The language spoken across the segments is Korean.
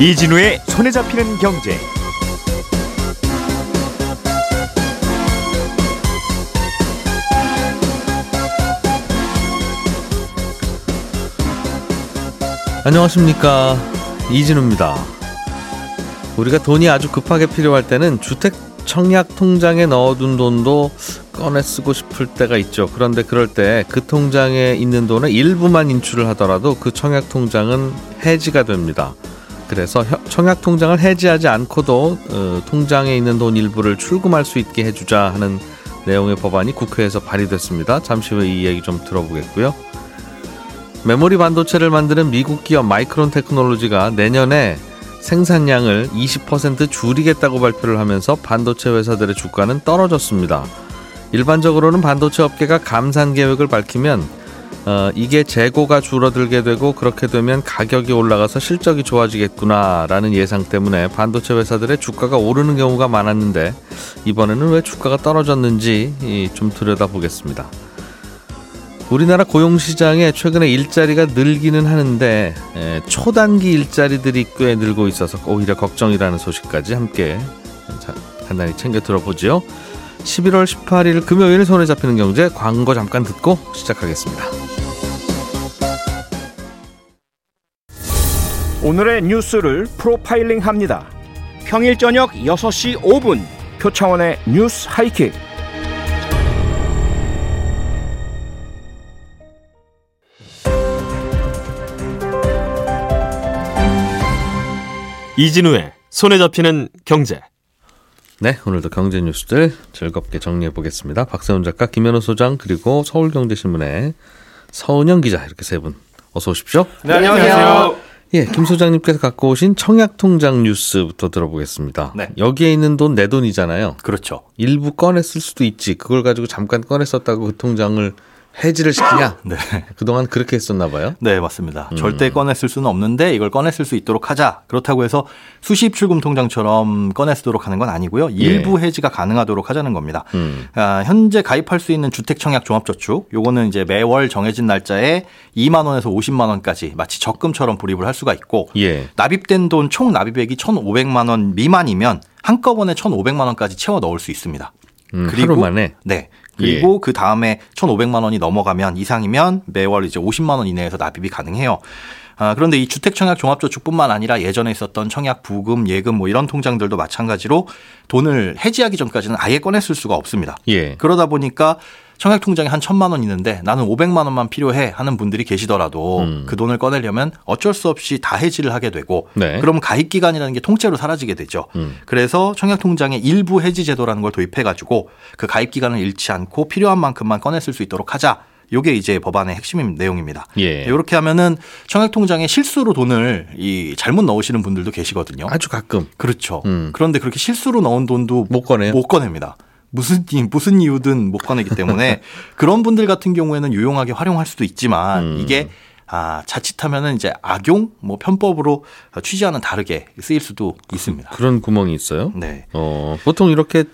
이진우의 손에 잡히는 경제. 안녕하십니까 이진우입니다. 우리가 돈이 아주 급하게 필요할 때는 주택 청약 통장에 넣어둔 돈도 꺼내 쓰고 싶을 때가 있죠. 그런데 그럴 때 그 통장에 있는 돈의 일부만 인출을 하더라도 그 청약 통장은 해지가 됩니다. 그래서 청약 통장을 해지하지 않고도 어, 통장에 있는 돈 일부를 출금할 수 있게 해주자 하는 내용의 법안이 국회에서 발의됐습니다. 잠시 후에 이 얘기 좀 들어보겠고요. 메모리 반도체를 만드는 미국 기업 마이크론 테크놀로지가 내년에 생산량을 20% 줄이겠다고 발표를 하면서 반도체 회사들의 주가는 떨어졌습니다. 일반적으로는 반도체 업계가 감산 계획을 밝히면 어, 이게 재고가 줄어들게 되고 그렇게 되면 가격이 올라가서 실적이 좋아지겠구나라는 예상 때문에 반도체 회사들의 주가가 오르는 경우가 많았는데 이번에는 왜 주가가 떨어졌는지 좀 들여다보겠습니다. 우리나라 고용시장에 최근에 일자리가 늘기는 하는데 에, 초단기 일자리들이 꽤 늘고 있어서 오히려 걱정이라는 소식까지 함께 간단히 챙겨 들어보죠. 11월 18일 금요일 손에 잡히는 경제 광고 잠깐 듣고 시작하겠습니다. 오늘의 뉴스를 프로파일링 합니다. 평일 저녁 6시 5분 표창원의 뉴스 하이킥. 이진우의 손에 잡히는 경제. 네, 오늘도 경제 뉴스들 즐겁게 정리해 보겠습니다. 박세훈 작가, 김현우 소장, 그리고 서울경제신문의 서은영 기자 이렇게 세 분 어서 오십시오. 네, 안녕하세요. 예, 김 소장님께서 갖고 오신 청약 통장 뉴스부터 들어보겠습니다. 네. 여기에 있는 돈 내 돈이잖아요. 그렇죠. 일부 꺼냈을 수도 있지. 그걸 가지고 잠깐 꺼냈었다고 그 통장을 해지를 시키냐? 네. 그동안 그렇게 했었나 봐요. 네, 맞습니다. 음. 절대 꺼냈을 수는 없는데 이걸 꺼냈을 수 있도록 하자. 그렇다고 해서 수십 출금 통장처럼 꺼내쓰도록 하는 건 아니고요. 일부 예. 해지가 가능하도록 하자는 겁니다. 음. 아, 현재 가입할 수 있는 주택 청약 종합 저축 요거는 이제 매월 정해진 날짜에 2만 원에서 50만 원까지 마치 적금처럼 불입을 할 수가 있고 예. 납입된 돈 총 납입액이 1,500만 원 미만이면 한꺼번에 1,500만 원까지 채워 넣을 수 있습니다. 음, 그리고 하루 만에 네 그리고 예. 그 다음에 1,500만 원이 넘어가면 이상이면 매월 이제 50만 원 이내에서 납입이 가능해요. 아, 그런데 이 주택청약 종합저축뿐만 아니라 예전에 있었던 청약 부금, 예금 뭐 이런 통장들도 마찬가지로 돈을 해지하기 전까지는 아예 꺼냈을 수가 없습니다. 예. 그러다 보니까 청약 통장에 한 천만 원 있는데 나는 오백만 원만 필요해 하는 분들이 계시더라도 음. 그 돈을 꺼내려면 어쩔 수 없이 다 해지를 하게 되고 네. 그럼 가입 기간이라는 게 통째로 사라지게 되죠. 음. 그래서 청약 통장에 일부 해지 제도라는 걸 도입해 가지고 그 가입 기간을 잃지 않고 필요한 만큼만 꺼냈을 수 있도록 하자. 요게 이제 법안의 핵심 내용입니다. 예. 이렇게 하면은 청약 통장에 실수로 돈을 이 잘못 넣으시는 분들도 계시거든요. 아주 가끔. 그렇죠. 음. 그런데 그렇게 실수로 넣은 돈도 못 꺼내요. 못 꺼냅니다. 무슨 무슨 이유든 못 꺼내기 때문에 그런 분들 같은 경우에는 유용하게 활용할 수도 있지만 음. 이게 아, 자칫하면은 이제 악용 뭐 편법으로 취지와는 다르게 쓰일 수도 있습니다. 그런 구멍이 있어요? 네. 어, 보통 이렇게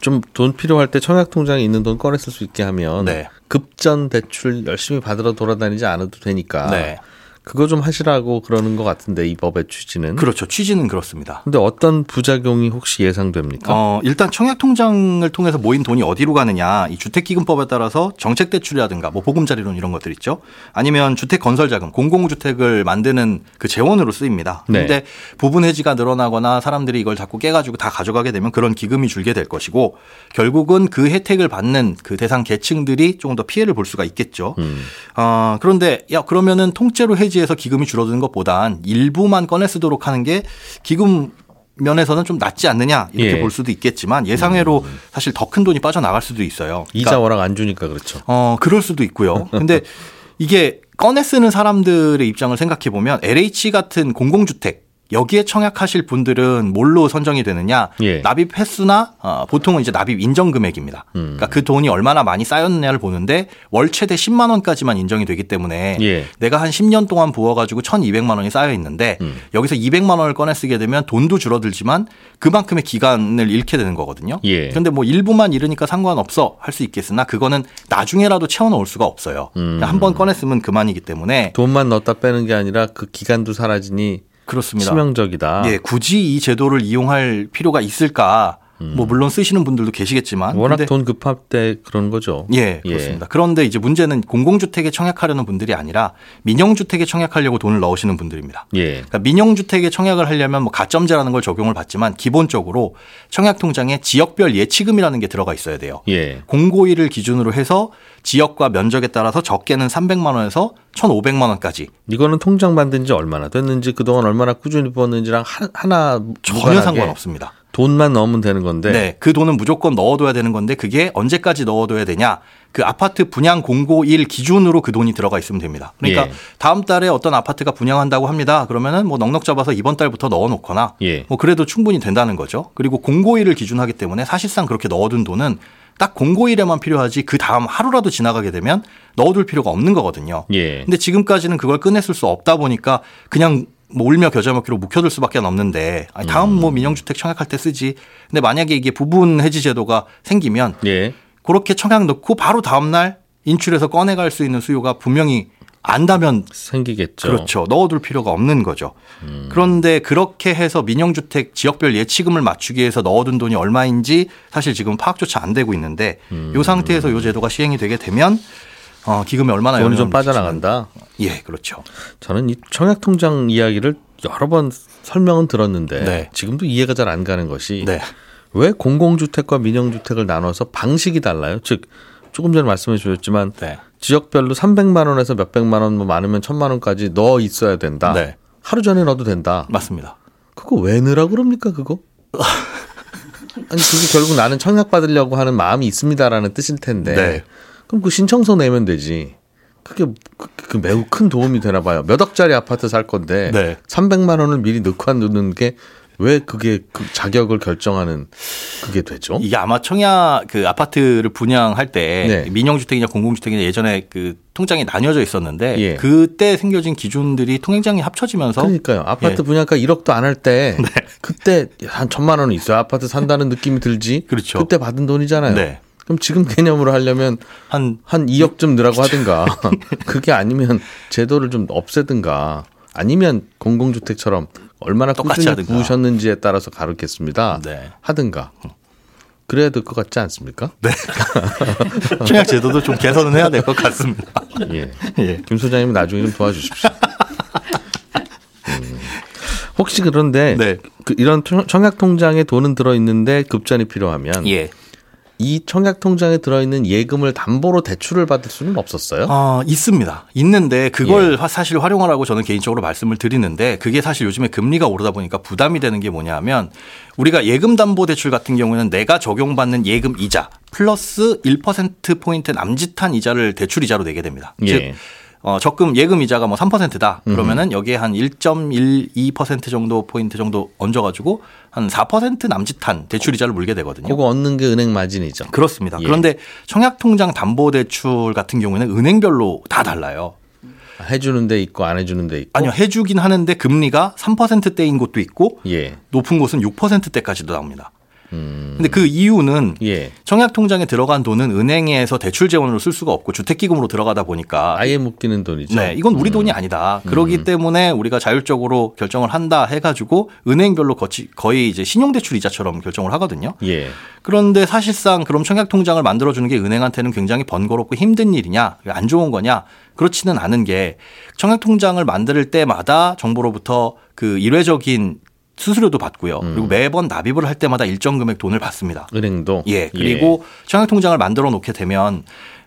좀 돈 필요할 때 청약 통장에 있는 돈 꺼내 쓸 수 있게 하면 네. 급전 대출 열심히 받으러 돌아다니지 않아도 되니까 네. 그거 좀 하시라고 그러는 것 같은데 이 법의 취지는 그렇죠. 취지는 그렇습니다. 근데 어떤 부작용이 혹시 예상됩니까? 어, 일단 청약 통장을 통해서 모인 돈이 어디로 가느냐 이 주택기금법에 따라서 정책 대출이라든가 뭐 보금자리론 이런 것들 있죠. 아니면 주택 건설 자금, 공공주택을 만드는 그 재원으로 쓰입니다. 네. 근데 부분 해지가 늘어나거나 사람들이 이걸 자꾸 깨가지고 다 가져가게 되면 그런 기금이 줄게 될 것이고 결국은 그 혜택을 받는 그 대상 계층들이 조금 더 피해를 볼 수가 있겠죠. 음. 어, 그런데 야 그러면은 통째로 해지 해지에서 기금이 줄어드는 것보단 일부만 꺼내 쓰도록 하는 게 기금 면에서는 좀 낫지 않느냐 이렇게 예. 볼 수도 있겠지만 예상외로 음. 사실 더 큰 돈이 빠져나갈 수도 있어요. 그러니까 이자 워낙 안 주니까 그렇죠. 어, 그럴 수도 있고요. 근데 이게 꺼내 쓰는 사람들의 입장을 생각해 보면 LH 같은 공공주택 여기에 청약하실 분들은 뭘로 선정이 되느냐? 예. 납입 횟수나 어, 보통은 이제 납입 인정 금액입니다. 음. 그러니까 그 돈이 얼마나 많이 쌓였느냐를 보는데 월 최대 10만 원까지만 인정이 되기 때문에 예. 내가 한 10년 동안 부어 가지고 1,200만 원이 쌓여 있는데 음. 여기서 200만 원을 꺼내 쓰게 되면 돈도 줄어들지만 그만큼의 기간을 잃게 되는 거거든요. 예. 그런데 뭐 일부만 잃으니까 상관없어 할 수 있겠으나 그거는 나중에라도 채워 넣을 수가 없어요. 음. 한번 꺼냈으면 그만이기 때문에 돈만 넣었다 빼는 게 아니라 그 기간도 사라지니 그렇습니다. 치명적이다. 예, 굳이 이 제도를 이용할 필요가 있을까? 뭐 물론 쓰시는 분들도 계시겠지만 음. 워낙 돈 급할 때 그런 거죠. 예, 그렇습니다. 그런데 이제 문제는 공공주택에 청약하려는 분들이 아니라 민영주택에 청약하려고 돈을 넣으시는 분들입니다. 예. 그러니까 민영주택에 청약을 하려면 뭐 가점제라는 걸 적용을 받지만 기본적으로 청약통장에 지역별 예치금이라는 게 들어가 있어야 돼요. 예. 공고일을 기준으로 해서 지역과 면적에 따라서 적게는 300만 원에서 1,500만 원까지 이거는 통장 만든 지 얼마나 됐는지 그동안 얼마나 꾸준히 벌었는지랑 하- 하나 전혀 무관하게 상관없습니다. 돈만 넣으면 되는 건데 네. 그 돈은 무조건 넣어둬야 되는 건데 그게 언제까지 넣어둬야 되냐. 그 아파트 분양 공고일 기준으로 그 돈이 들어가 있으면 됩니다. 그러니까 예. 다음 달에 어떤 아파트가 분양한다고 합니다. 그러면은 뭐 넉넉 잡아서 이번 달부터 넣어 놓거나 예. 뭐 그래도 충분히 된다는 거죠. 그리고 공고일을 기준하기 때문에 사실상 그렇게 넣어둔 돈은 딱 공고일에만 필요하지 그 다음 하루라도 지나가게 되면 넣어둘 필요가 없는 거거든요. 예. 근데 지금까지는 그걸 꺼냈을 수 없다 보니까 그냥 뭐 울며 겨자 먹기로 묵혀둘 수밖에 없는데 아니, 다음 뭐 민영주택 청약할 때 쓰지. 근데 만약에 이게 부분 해지 제도가 생기면 예. 그렇게 청약 넣고 바로 다음 날 인출해서 꺼내갈 수 있는 수요가 분명히 안다면 생기겠죠. 그렇죠. 넣어둘 필요가 없는 거죠. 그런데 그렇게 해서 민영주택 지역별 예치금을 맞추기 위해서 넣어둔 돈이 얼마인지 사실 지금 파악조차 안 되고 있는데 이 상태에서 이 제도가 시행이 되게 되면 어, 기금에 얼마나 돈이 좀 빠져나간다. 예, 그렇죠. 저는 이 청약 통장 이야기를 여러 번 설명은 들었는데 네. 지금도 이해가 잘 안 가는 것이 네. 왜 공공주택과 민영주택을 나눠서 방식이 달라요? 즉 조금 전에 말씀해 주셨지만 네. 지역별로 300만 원에서 몇백만 원, 뭐 많으면 천만 원까지 넣어 있어야 된다. 네. 하루 전에 넣어도 된다. 맞습니다. 그거 왜 넣으라 그럽니까 그거? 아니 그게 결국 나는 청약 받으려고 하는 마음이 있습니다라는 뜻일 텐데. 네. 그럼 그 신청서 내면 되지. 그게 그, 그 매우 큰 도움이 되나 봐요. 몇 억짜리 아파트 살 건데 네. 300만 원을 미리 넣고 안 넣는 게 왜 그게 그 자격을 결정하는 그게 되죠? 이게 아마 청약 그 아파트를 분양할 때 네. 민영주택이냐 공공주택이냐 예전에 그 통장이 나뉘어져 있었는데 예. 그때 생겨진 기준들이 통행장이 합쳐지면서 그러니까요. 아파트 예. 분양가 1억도 안 할때 그때 한 천만 원은 있어야 아파트 산다는 느낌이 들지. 그렇죠. 그때 받은 돈이잖아요. 네. 그럼 지금 개념으로 하려면 한 한 2억 좀 넣으라고 하든가 그게 아니면 제도를 좀 없애든가 아니면 공공주택처럼 얼마나 꾸준히 하든가. 부으셨는지에 따라서 가르겠습니다. 네. 하든가 그래야 될 것 같지 않습니까? 청약 제도도 좀 개선은 해야 될 것 같습니다. 예. 예. 김 소장님 나중에 좀 도와주십시오. 음. 혹시 그런데 네. 그 이런 청- 청약 통장에 돈은 들어 있는데 급전이 필요하면 예. 이 청약 통장에 들어 있는 예금을 담보로 대출을 받을 수는 없었어요? 어, 있습니다. 있는데 그걸 예. 화- 사실 활용하라고 저는 개인적으로 말씀을 드리는데 그게 사실 요즘에 금리가 오르다 보니까 부담이 되는 게 뭐냐면 우리가 예금 담보 대출 같은 경우는 내가 적용받는 예금 이자 플러스 1% 포인트 남짓한 이자를 대출 이자로 내게 됩니다. 예. 즉 어, 적금 예금 이자가 뭐 3%다. 그러면은 여기에 한 1.12% 정도 포인트 정도 얹어 가지고 한 4% 남짓한 대출 이자를 물게 되거든요. 그거 얻는 게 은행 마진이죠. 그렇습니다. 예. 그런데 청약 통장 담보 대출 같은 경우에는 은행별로 다 달라요. 해주는 데 있고 안 해주는 데 있고. 아니요, 해주긴 하는데 금리가 3%대인 곳도 있고 예. 높은 곳은 6%대까지도 나옵니다. 음. 근데 그 이유는 예. 청약 통장에 들어간 돈은 은행에서 대출 재원으로 쓸 수가 없고 주택 기금으로 들어가다 보니까 아예 묶이는 돈이죠. 네, 이건 우리 돈이 아니다. 그러기 때문에 우리가 자율적으로 결정을 한다 해가지고 은행별로 거치, 거의 이제 신용대출 이자처럼 결정을 하거든요. 예. 그런데 사실상 그럼 청약 통장을 만들어 주는 게 은행한테는 굉장히 번거롭고 힘든 일이냐, 안 좋은 거냐, 그렇지는 않은 게 청약 통장을 만들 때마다 정부로부터 그 일회적인 수수료도 받고요. 그리고 매번 납입을 할 때마다 일정 금액 돈을 받습니다. 은행도. 예. 그리고 청약통장을 만들어 놓게 되면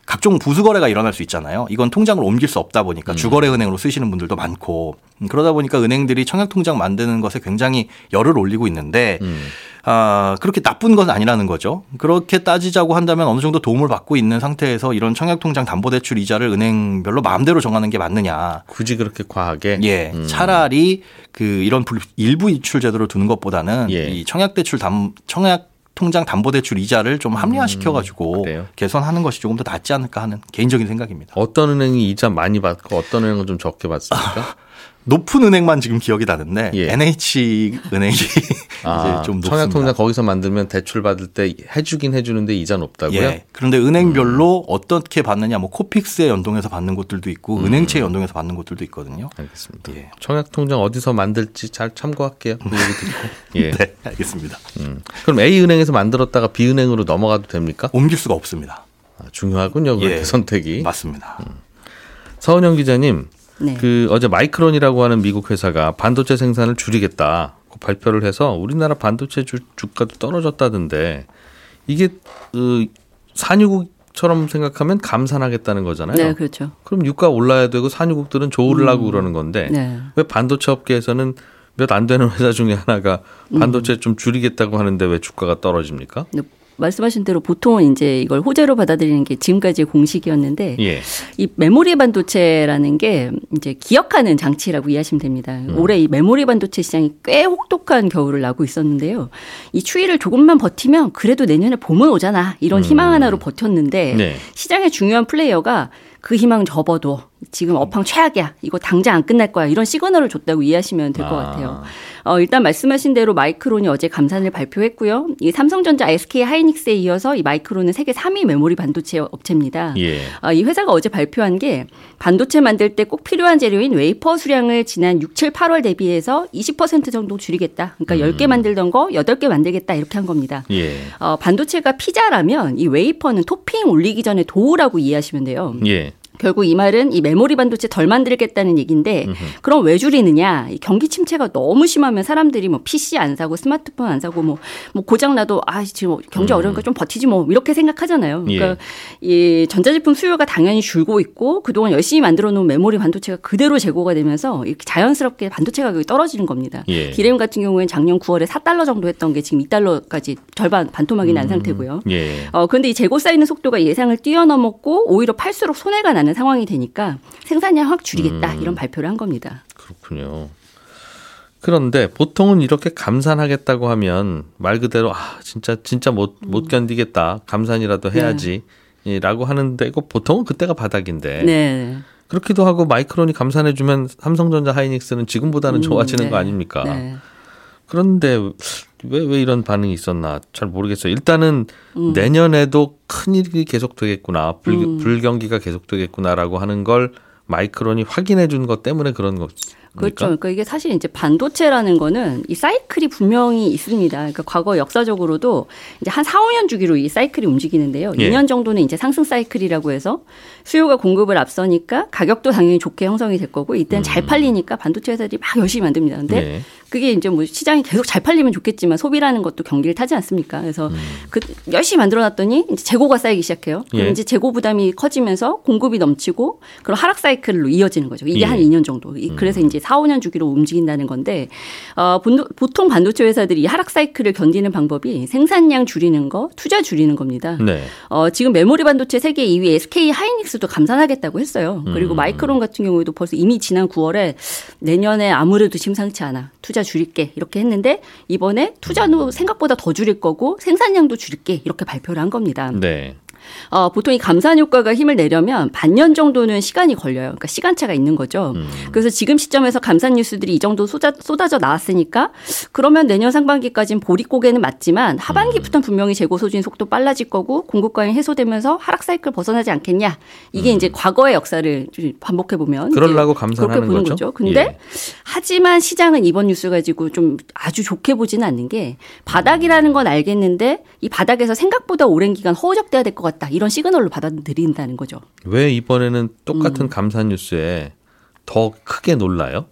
각종 부수 거래가 일어날 수 있잖아요. 이건 통장을 옮길 수 없다 보니까 주거래 은행으로 쓰시는 분들도 많고 음, 그러다 보니까 은행들이 청약 통장 만드는 것에 굉장히 열을 올리고 있는데 음. 아, 그렇게 나쁜 건 아니라는 거죠. 그렇게 따지자고 한다면 어느 정도 도움을 받고 있는 상태에서 이런 청약통장 담보대출 이자를 은행별로 마음대로 정하는 게 맞느냐. 굳이 그렇게 과하게 예. 음. 차라리 그 이런 불- 일부 이출 제도를 두는 것보다는 예. 이 청약대출 담, 청약 통장 담보대출 이자를 좀 합리화시켜 가지고 음? 개선하는 것이 조금 더 낫지 않을까 하는 개인적인 생각입니다. 어떤 은행이 이자 많이 받고 어떤 은행은 좀 적게 받습니까? 높은 은행만 지금 기억이 나는데 예. NH 은행이 아, 이제 좀 높습니다. 청약통장 거기서 만들면 대출 받을 때 해주긴 해주는데 이자 높다고요? 예. 그런데 은행별로 어떻게 받느냐, 뭐 코픽스에 연동해서 받는 곳들도 있고 음. 은행채에 연동해서 받는 곳들도 있거든요. 알겠습니다. 예. 청약통장 어디서 만들지 잘 참고할게요. 그 얘기 듣고. 예. 네, 알겠습니다. 음. 그럼 A 은행에서 만들었다가 B 은행으로 넘어가도 됩니까? 옮길 수가 없습니다. 아, 중요하군요. 예. 선택이. 맞습니다. 서은영 기자님, 네. 그 어제 마이크론이라고 하는 미국 회사가 반도체 생산을 줄이겠다 그 발표를 해서 우리나라 반도체 주, 주가도 떨어졌다던데 이게 그 산유국처럼 생각하면 감산하겠다는 거잖아요. 네, 그렇죠. 그럼 유가 올라야 되고 산유국들은 좋으려고 그러는 건데 네. 왜 반도체 업계에서는 몇 안 되는 회사 중에 하나가 반도체 좀 줄이겠다고 하는데 왜 주가가 떨어집니까? 말씀하신 대로 보통은 이제 이걸 호재로 받아들이는 게 지금까지의 공식이었는데 예. 이 메모리 반도체라는 게 이제 기억하는 장치라고 이해하시면 됩니다. 음. 올해 이 메모리 반도체 시장이 꽤 혹독한 겨울을 나고 있었는데요. 이 추위를 조금만 버티면 그래도 내년에 봄은 오잖아. 이런 희망 하나로 버텼는데 음. 네. 시장의 중요한 플레이어가 그 희망 접어도 지금 업황 최악이야. 이거 당장 안 끝날 거야. 이런 시그널을 줬다고 이해하시면 될것 아. 같아요. 어, 일단 말씀하신 대로 마이크론이 어제 감산을 발표했고요. 이 삼성전자, SK 하이닉스에 이어서 이 마이크론은 세계 3위 메모리 반도체 업체입니다. 예. 아, 이 회사가 어제 발표한 게 반도체 만들 때 꼭 필요한 재료인 웨이퍼 수량을 지난 6, 7, 8월 대비해서 20% 정도 줄이겠다. 그러니까 10개 만들던 거 8개 만들겠다. 이렇게 한 겁니다. 예. 어, 반도체가 피자라면 이 웨이퍼는 토핑 올리기 전에 도우라고 이해하시면 돼요. 예. 결국 이 말은 이 메모리 반도체 덜 만들겠다는 얘기인데 그럼 왜 줄이느냐? 이 경기 침체가 너무 심하면 사람들이 뭐 PC 안 사고 스마트폰 안 사고 뭐, 뭐 고장 나도 아 지금 경제 어려우니까 좀 버티지 뭐 이렇게 생각하잖아요. 그러니까 이 전자제품 수요가 당연히 줄고 있고 그동안 열심히 만들어 놓은 메모리 반도체가 그대로 재고가 되면서 이렇게 자연스럽게 반도체 가격이 떨어지는 겁니다. 예. 디램 같은 경우에는 작년 9월에 4달러 정도 했던 게 지금 2달러까지 절반 반토막이 난 상태고요. 예. 어, 근데 이 재고 쌓이는 속도가 예상을 뛰어넘었고 오히려 팔수록 손해가 나는 상황이 되니까 생산량 확 줄이겠다 이런 발표를 한 겁니다. 그렇군요. 그런데 보통은 이렇게 감산하겠다고 하면 말 그대로 아 진짜 진짜 못못 견디겠다 감산이라도 해야지 라고 하는데 이거 보통은 그때가 바닥인데 네. 그렇기도 하고 마이크론이 감산해주면 삼성전자 하이닉스는 지금보다는 좋아지는 네. 거 아닙니까? 네. 그런데 왜 왜 이런 반응이 있었나 잘 모르겠어요. 일단은 음. 내년에도 큰 일이 계속 되겠구나 불, 불경기가 계속 되겠구나라고 하는 걸 마이크론이 확인해 준 것 때문에 그런 거. 그렇죠. 그러니까 이게 사실 이제 반도체라는 거는 이 사이클이 분명히 있습니다. 그러니까 과거 역사적으로도 이제 한 4, 5년 주기로 이 사이클이 움직이는데요. 예. 2년 정도는 이제 상승 사이클이라고 해서 수요가 공급을 앞서니까 가격도 당연히 좋게 형성이 될 거고 이때는 잘 팔리니까 반도체 회사들이 막 열심히 만듭니다. 근데 네. 그게 이제 뭐 시장이 계속 잘 팔리면 좋겠지만 소비라는 것도 경기를 타지 않습니까? 그래서 그 열심히 만들어 놨더니 이제 재고가 쌓이기 시작해요. 그럼 예. 이제 재고 부담이 커지면서 공급이 넘치고 그런 하락 사이클로 이어지는 거죠. 이게 예. 한 2년 정도. 이- 그래서 이제 4, 5년 주기로 움직인다는 건데 어, 보통 반도체 회사들이 이 하락 사이클을 견디는 방법이 생산량 줄이는 거, 투자 줄이는 겁니다. 네. 어, 지금 메모리 반도체 세계 2위 SK 하이닉스도 감산하겠다고 했어요. 그리고 마이크론 같은 경우에도 벌써 이미 지난 9월에 내년에 아무래도 심상치 않아. 투자 줄일게. 이렇게 했는데 이번에 투자도 생각보다 더 줄일 거고 생산량도 줄일게. 이렇게 발표를 한 겁니다. 네. 어, 보통 이 감산 효과가 힘을 내려면 반년 정도는 시간이 걸려요. 그러니까 시간차가 있는 거죠. 그래서 지금 시점에서 감산 뉴스들이 이 정도 쏟아, 쏟아져 나왔으니까 그러면 내년 상반기까지는 보릿고개는 맞지만 하반기부터는 분명히 재고 소진 속도 빨라질 거고 공급 과잉 해소되면서 하락 사이클 벗어나지 않겠냐. 이게 이제 과거의 역사를 좀 반복해 보면 그러려고 감산하는 그렇게 보는 거죠? 거죠. 근데 예. 하지만 시장은 이번 뉴스 가지고 좀 아주 좋게 보지는 않는 게 바닥이라는 건 알겠는데 이 바닥에서 생각보다 오랜 기간 허우적대야 될 것 같 다. 이런 시그널로 받아들인다는 거죠. 왜 이번에는 음. 똑같은 감산 뉴스에 더 크게 놀라요?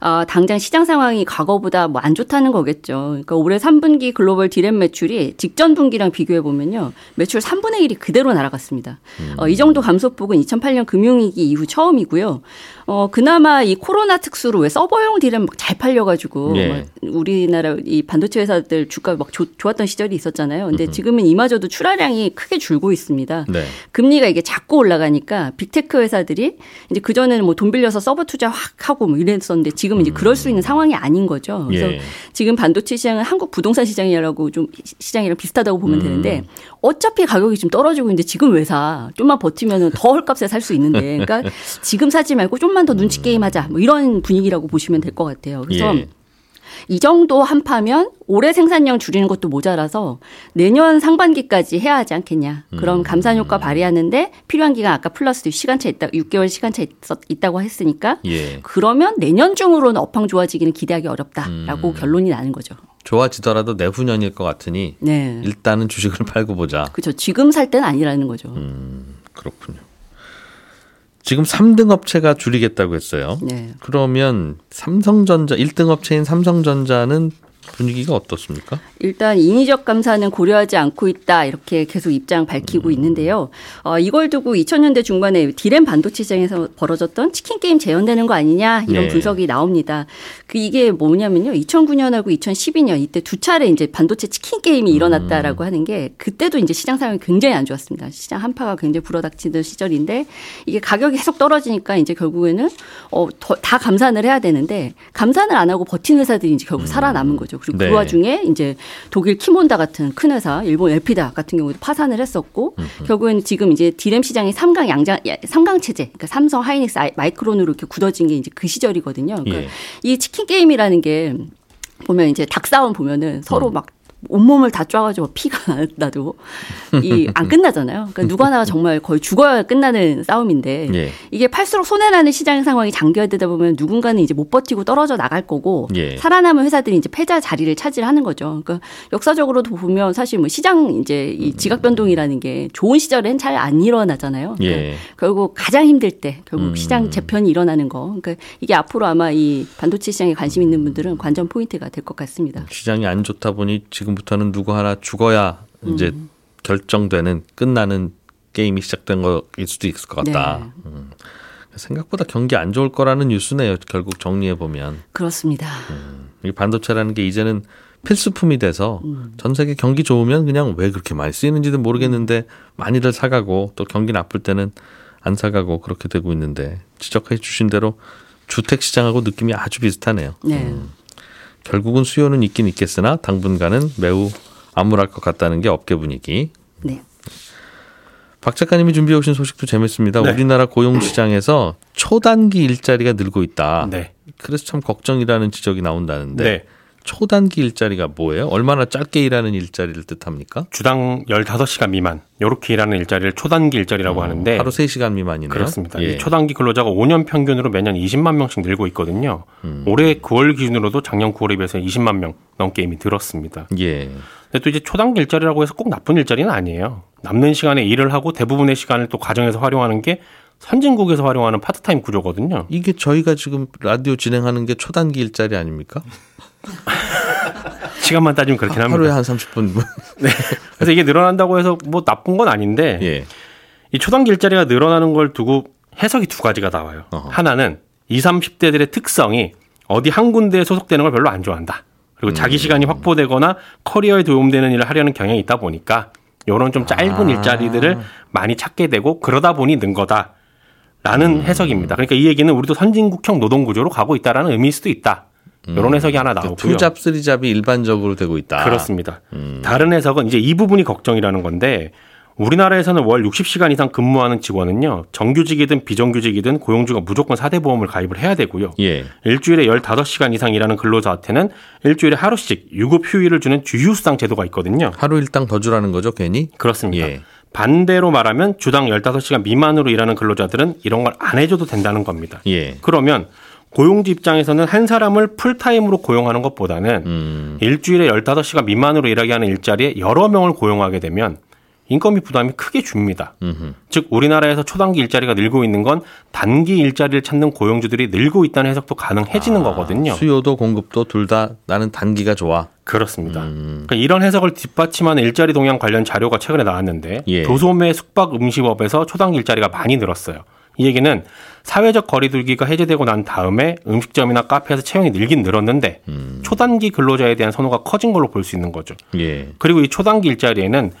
어, 당장 시장 상황이 과거보다 뭐 안 좋다는 거겠죠. 그러니까 올해 3분기 글로벌 디램 매출이 직전 분기랑 비교해 보면요. 매출 3분의 1이 그대로 날아갔습니다. 어, 이 정도 감소폭은 2008년 금융위기 이후 처음이고요. 어, 그나마 이 코로나 특수로 왜 서버용 디램 잘 팔려 가지고 예. 막 우리나라 이 반도체 회사들 주가 막 좋, 좋았던 시절이 있었잖아요. 근데 지금은 이마저도 출하량이 크게 줄고 있습니다. 네. 금리가 이게 자꾸 올라가니까 빅테크 회사들이 이제 그전에는 뭐 돈 빌려서 서버 투자 확 하고 뭐 이랬었는데 지금 은 이제 그럴 수 있는 상황이 아닌 거죠. 그래서 예. 지금 반도체 시장은 한국 부동산 시장이라고 좀 시장이랑 비슷하다고 보면 되는데 어차피 가격이 좀 떨어지고 있는데 지금 왜 사? 좀만 버티면은 더 헐값에 살 수 있는데. 그러니까 지금 사지 말고 좀만 더 눈치 게임 하자. 뭐 이런 분위기라고 보시면 될 것 같아요. 그래서 예. 이 정도 한파면 올해 생산량 줄이는 것도 모자라서 내년 상반기까지 해야 하지 않겠냐. 그럼 감산 효과 발휘하는데 필요한 기간 아까 플러스 시간차 있다 6개월 시간차 있었, 있다고 했으니까 예. 그러면 내년 중으로는 업황 좋아지기는 기대하기 어렵다라고 결론이 나는 거죠. 좋아지더라도 내후년일 것 같으니 네. 일단은 주식을 팔고 보자. 그렇죠. 지금 살 때는 아니라는 거죠. 그렇군요. 지금 3등 업체가 줄이겠다고 했어요. 네. 그러면 삼성전자 1등 업체인 삼성전자는 분위기가 어떻습니까? 일단 인위적 감사는 고려하지 않고 있다 이렇게 계속 입장 밝히고 있는데요. 어, 이걸 두고 2000년대 중반에 디램 반도체 시장에서 벌어졌던 치킨 게임 재현되는 거 아니냐 이런 네. 분석이 나옵니다. 그 이게 뭐냐면요. 2009년하고 2012년 이때 두 차례 이제 반도체 치킨 게임이 일어났다라고 하는 게 그때도 이제 시장 상황이 굉장히 안 좋았습니다. 시장 한파가 굉장히 불어닥치던 시절인데 이게 가격이 계속 떨어지니까 이제 결국에는 어, 더, 다 감산을 해야 되는데 감산을 안 하고 버틴 회사들이 이제 결국 살아남은 거죠. 그리고 네. 그 와중에 이제 독일 키몬다 같은 큰 회사, 일본 엘피다 같은 경우도 파산을 했었고 결국에는 지금 이제 디램 시장이 삼강 양자 삼강 체제, 그러니까 삼성, 하이닉스, 마이크론으로 이렇게 굳어진 게 이제 그 시절이거든요. 그러니까 예. 이 치킨 게임이라는 게 보면 이제 닭 싸움 보면은 음. 서로 막 온몸을 다 쪄가지고 피가 나도 이 안 끝나잖아요. 그러니까 누가 나가 정말 거의 죽어야 끝나는 싸움인데 예. 이게 팔수록 손해나는 시장 상황이 장기화되다 보면 누군가는 이제 못 버티고 떨어져 나갈 거고 예. 살아남은 회사들이 이제 패자 자리를 차지하는 거죠. 그러니까 역사적으로도 보면 사실 뭐 시장 이제 이 지각 변동이라는 게 좋은 시절엔 잘 안 일어나잖아요. 그러니까 예. 결국 가장 힘들 때 결국 음. 시장 재편이 일어나는 거. 그러니까 이게 앞으로 아마 이 반도체 시장에 관심 있는 분들은 관전 포인트가 될 것 같습니다. 시장이 안 좋다 보니 지금 부터는 누구 하나 죽어야 이제 음. 결정되는 끝나는 게임이 시작된 거일 수도 있을 것 같다. 네. 음. 생각보다 경기 안 좋을 거라는 뉴스네요. 결국 정리해 보면 그렇습니다. 이 반도체라는 게 이제는 필수품이 돼서 음. 전 세계 경기 좋으면 그냥 왜 그렇게 많이 쓰이는지도 모르겠는데 많이들 사가고 또 경기 나쁠 때는 안 사가고 그렇게 되고 있는데 지적해 주신 대로 주택 시장하고 느낌이 아주 비슷하네요. 네. 결국은 수요는 있긴 있겠으나 당분간은 매우 암울할 것 같다는 게 업계 분위기. 네. 박 작가님이 준비해 오신 소식도 재밌습니다. 네. 우리나라 고용 시장에서 초단기 일자리가 늘고 있다. 네. 그래서 참 걱정이라는 지적이 나온다는데 네. 초단기 일자리가 뭐예요? 얼마나 짧게 일하는 일자리를 뜻합니까? 주당 15시간 미만 요렇게 일하는 일자리를 초단기 일자리라고 하는데 하루 3시간 미만이네요. 그렇습니다. 예. 이 초단기 근로자가 5년 평균으로 매년 20만 명씩 늘고 있거든요. 음. 올해 9월 기준으로도 작년 9월에 비해서 20만 명 넘게 이미 늘었습니다. 예. 근데 또 이제 초단기 일자리라고 해서 꼭 나쁜 일자리는 아니에요. 남는 시간에 일을 하고 대부분의 시간을 또 가정에서 활용하는 게 선진국에서 활용하는 파트타임 구조거든요. 이게 저희가 지금 라디오 진행하는 게 초단기 일자리 아닙니까? 시간만 따지면 그렇긴 합니다. 하루에 한 30분. 그래서 이게 늘어난다고 해서 뭐 나쁜 건 아닌데 예. 이 초단기 일자리가 늘어나는 걸 두고 해석이 두 가지가 나와요. 어허. 하나는 20, 30대들의 특성이 어디 한 군데에 소속되는 걸 별로 안 좋아한다. 그리고 음. 자기 시간이 확보되거나 커리어에 도움되는 일을 하려는 경향이 있다 보니까 요런 좀 짧은 아. 일자리들을 많이 찾게 되고 그러다 보니 는 거다. 라는 음. 해석입니다. 그러니까 이 얘기는 우리도 선진국형 노동 구조로 가고 있다라는 의미일 수도 있다. 이런 해석이 하나 나오고요. 투잡 쓰리잡이 일반적으로 되고 있다. 그렇습니다. 음. 다른 해석은 이제 이 부분이 걱정이라는 건데 우리나라에서는 월 60시간 이상 근무하는 직원은요. 정규직이든 비정규직이든 고용주가 무조건 4대 보험을 가입을 해야 되고요. 예. 일주일에 15시간 이상 일하는 근로자한테는 일주일에 하루씩 유급 휴일을 주는 주휴수당 제도가 있거든요. 하루 일당 더 주라는 거죠, 괜히? 그렇습니다. 예. 반대로 말하면 주당 15시간 미만으로 일하는 근로자들은 이런 걸 안 해줘도 된다는 겁니다. 예. 그러면 고용주 입장에서는 한 사람을 풀타임으로 고용하는 것보다는 음. 일주일에 15시간 미만으로 일하게 하는 일자리에 여러 명을 고용하게 되면 인건비 부담이 크게 줍니다. 음흠. 즉 우리나라에서 초단기 일자리가 늘고 있는 건 단기 일자리를 찾는 고용주들이 늘고 있다는 해석도 가능해지는 거거든요. 수요도 공급도 둘 다 나는 단기가 좋아. 그렇습니다. 음. 그러니까 이런 해석을 뒷받침하는 일자리 동향 관련 자료가 최근에 나왔는데 예. 도소매 숙박 음식업에서 초단기 일자리가 많이 늘었어요. 이 얘기는 사회적 거리두기가 해제되고 난 다음에 음식점이나 카페에서 채용이 늘긴 늘었는데 음. 초단기 근로자에 대한 선호가 커진 걸로 볼 수 있는 거죠. 예. 그리고 이 초단기 일자리에는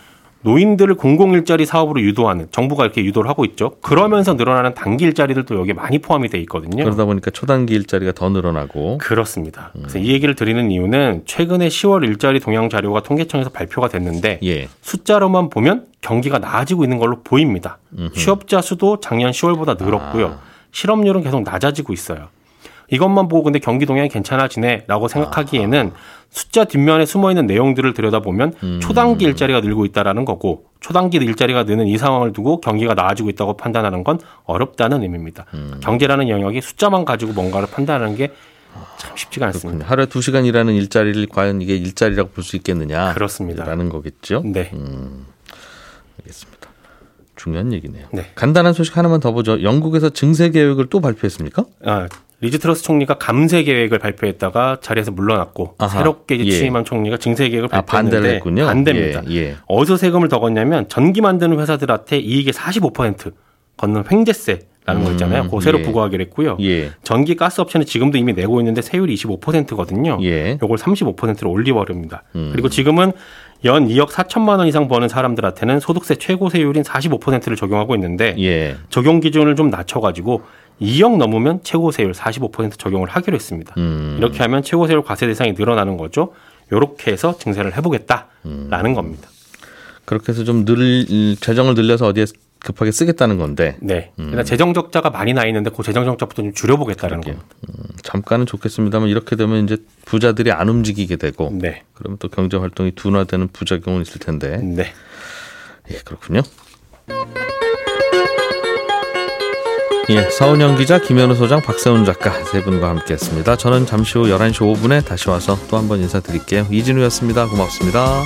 노인들을 공공 일자리 사업으로 유도하는 정부가 이렇게 유도를 하고 있죠. 그러면서 늘어나는 단기 일자리들도 여기에 많이 포함이 돼 있거든요. 그러다 보니까 초단기 일자리가 더 늘어나고 그렇습니다. 그래서 이 얘기를 드리는 이유는 최근에 10월 일자리 동향 자료가 통계청에서 발표가 됐는데 예. 숫자로만 보면 경기가 나아지고 있는 걸로 보입니다. 취업자 수도 작년 10월보다 늘었고요. 아. 실업률은 계속 낮아지고 있어요. 이것만 보고 근데 경기 동향이 괜찮아지네라고 생각하기에는 숫자 뒷면에 숨어 있는 내용들을 들여다보면 음. 초단기 일자리가 늘고 있다라는 거고 초단기 일자리가 느는 이 상황을 두고 경기가 나아지고 있다고 판단하는 건 어렵다는 의미입니다. 음. 경제라는 영역이 숫자만 가지고 뭔가를 판단하는 게 참 쉽지가 않습니다. 그렇군요. 하루에 두 시간 일하는 일자리를 과연 이게 일자리라고 볼 수 있겠느냐? 그렇습니다. 라는 거겠죠. 네. 알겠습니다. 중요한 얘기네요. 네. 간단한 소식 하나만 더 보죠. 영국에서 증세 계획을 또 발표했습니까? 아, 리즈 트러스 총리가 감세 계획을 발표했다가 자리에서 물러났고 아하, 새롭게 예. 취임한 총리가 증세 계획을 아, 발표했는데 반대로 했군요. 반대입니다. 예, 예. 어디서 세금을 더 걷냐면 전기 만드는 회사들한테 이익의 45% 걷는 횡재세 라는 거 있잖아요. 음, 그거 새로 예. 부과하기로 했고요. 예. 전기 가스 업체는 지금도 이미 내고 있는데 세율이 25%거든요. 예. 요걸 35%로 올리버립니다. 음. 그리고 지금은 연 2억 4천만 원 이상 버는 사람들한테는 소득세 최고 세율인 45%를 적용하고 있는데 예. 적용 기준을 좀 낮춰가지고 2억 넘으면 최고 세율 45% 적용을 하기로 했습니다. 음. 이렇게 하면 최고 세율 과세 대상이 늘어나는 거죠. 이렇게 해서 증세를 해보겠다라는 겁니다. 그렇게 해서 좀 늘, 재정을 늘려서 어디에 급하게 쓰겠다는 건데 네. 그러니까 재정 적자가 많이 나 있는데 그 재정 적자부터 좀 줄여보겠다는 그러게요. 겁니다. 잠깐은 좋겠습니다만 이렇게 되면 이제 부자들이 안 움직이게 되고 네. 그러면 또 경제 활동이 둔화되는 부작용은 있을 텐데 네. 예 그렇군요. 예, 서은영 기자, 김현우 소장, 박세훈 작가 세 분과 함께했습니다. 저는 잠시 후 11시 5분에 다시 와서 또 한 번 인사드릴게요. 이진우였습니다. 고맙습니다.